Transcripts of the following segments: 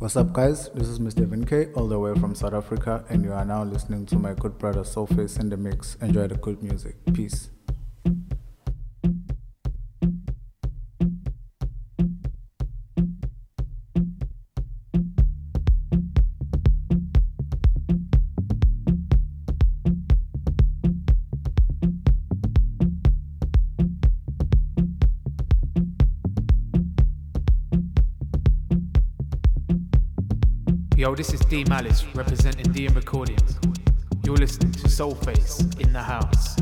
What's up, guys? This is Mr. Devin K, all the way from South Africa, and you are now listening to my good brother Soulface in the mix. Enjoy the good music. Peace. This is D Malice representing DM Recordings. You're listening to Soulface in the house.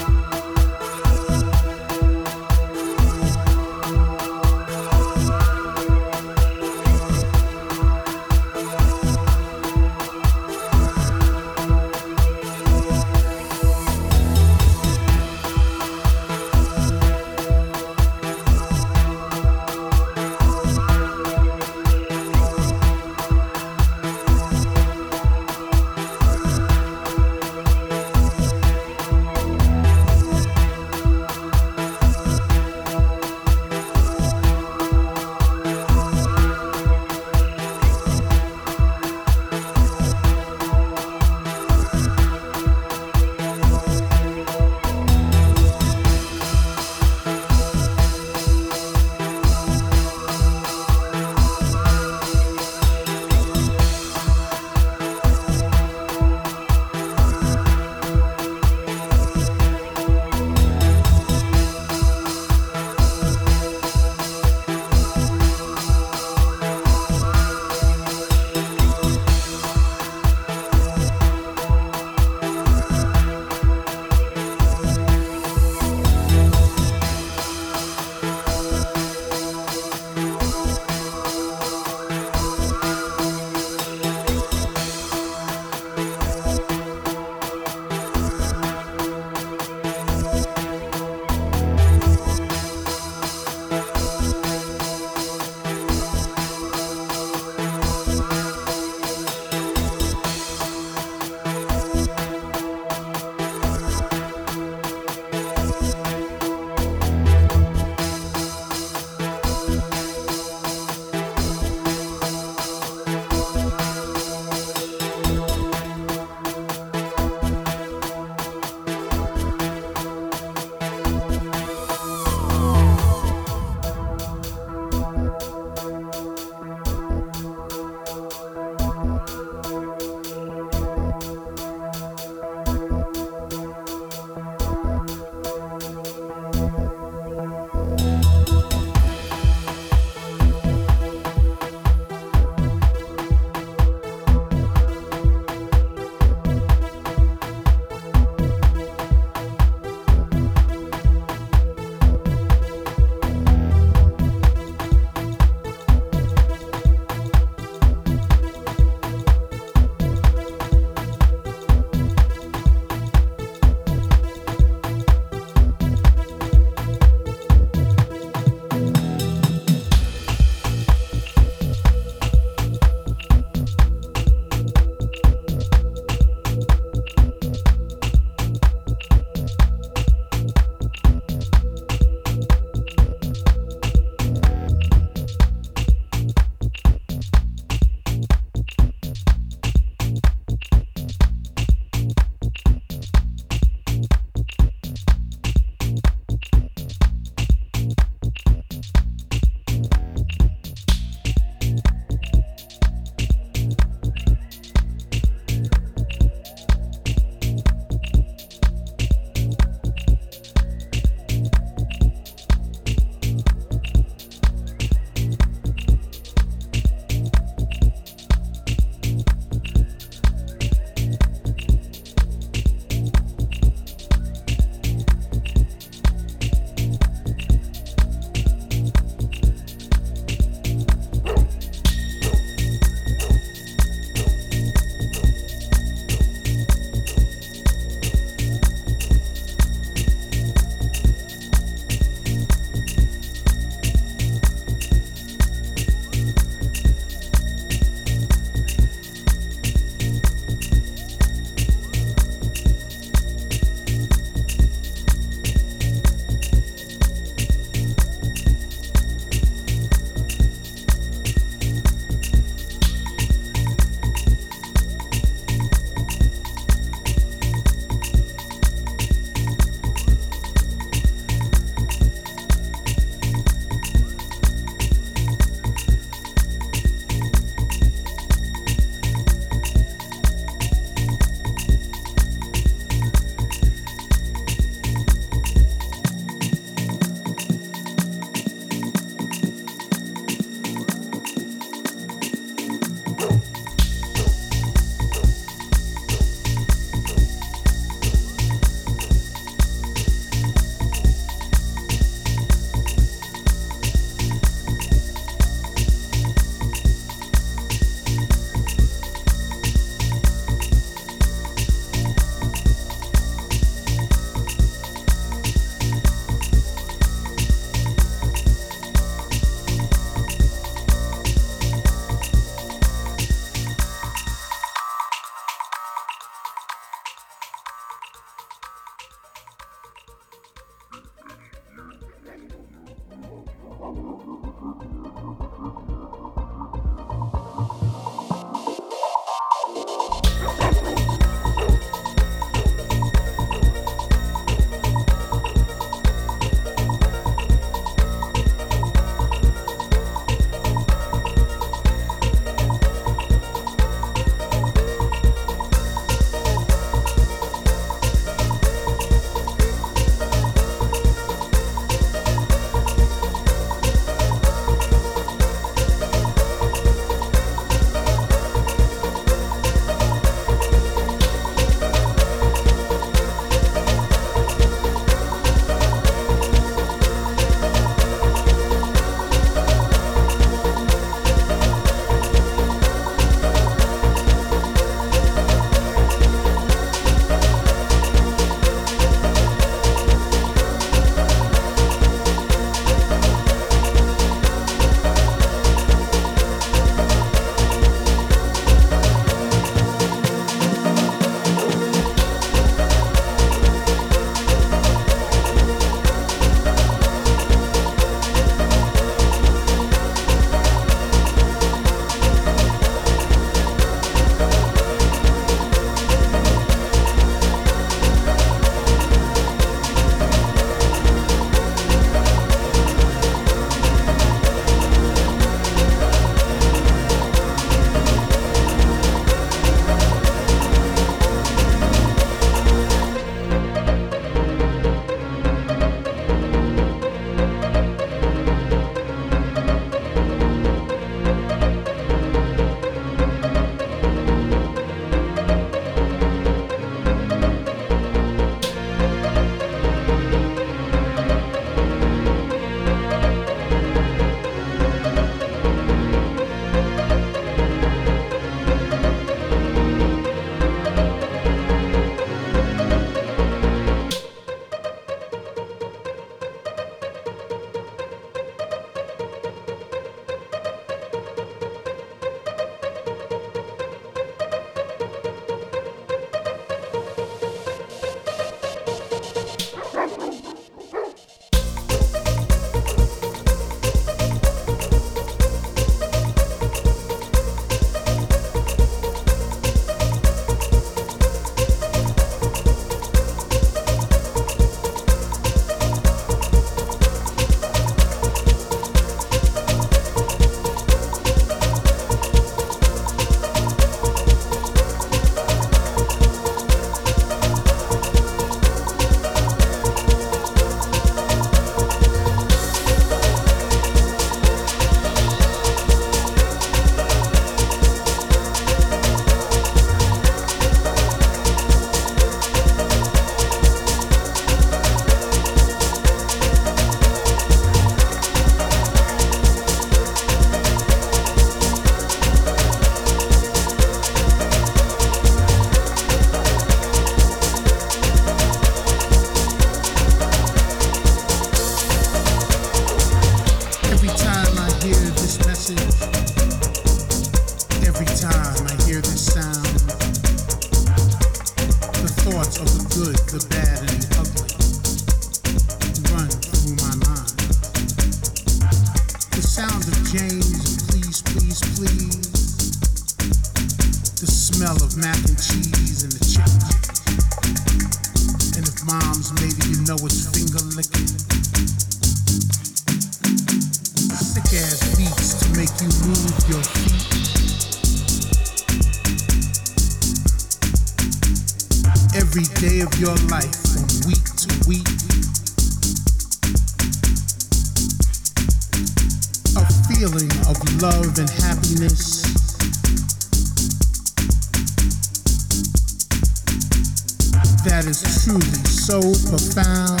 So profound.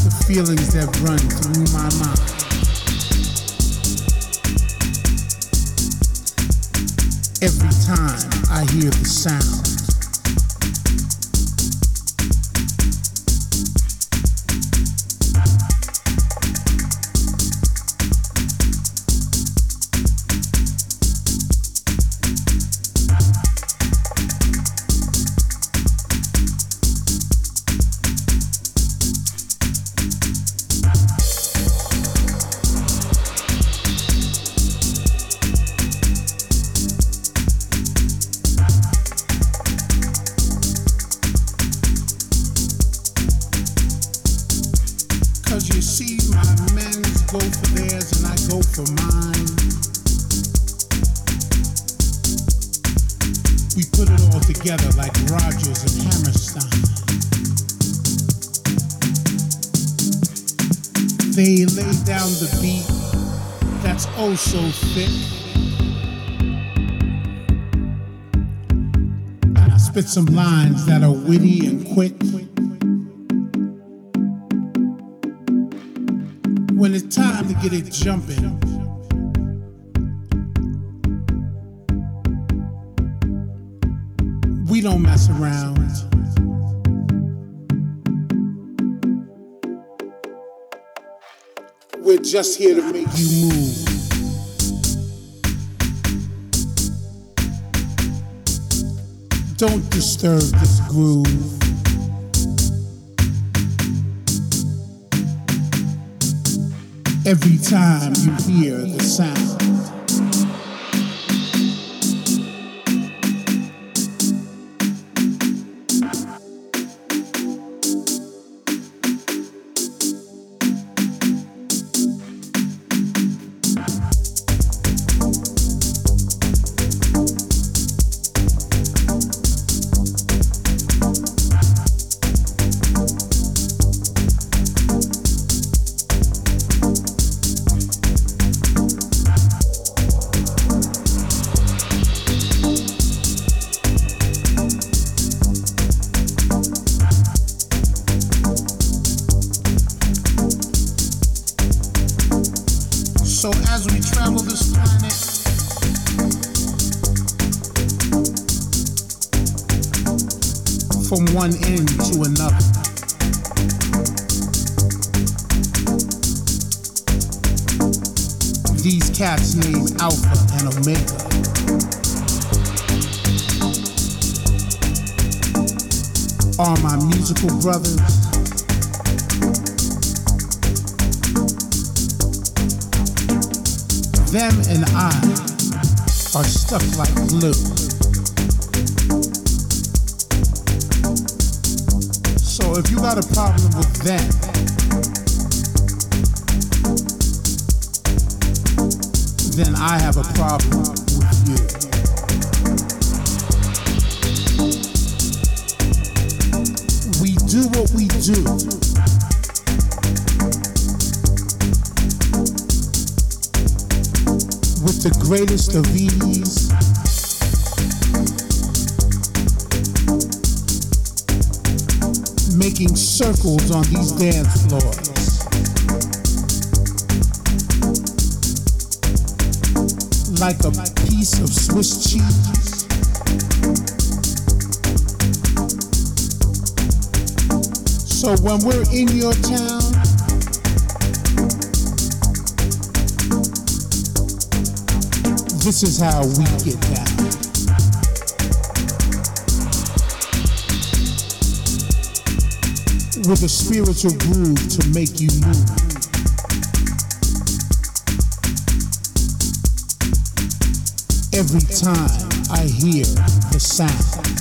The feelings that run through my mind. Every time I hear the sound. So thick. I spit some lines that are witty and quick. when it's time to get it jumping. We don't mess around. We're just here to make you move. Don't disturb this groove. every time you hear the sound. Musical brothers. Them and I are stuck like glue. So if you got a problem with them, then I have a problem with the greatest of ease. Making circles on these dance floors. Like a piece of Swiss cheese. So when we're in your town, this is how we get down. with a spiritual groove to make you move. Every time I hear the sound.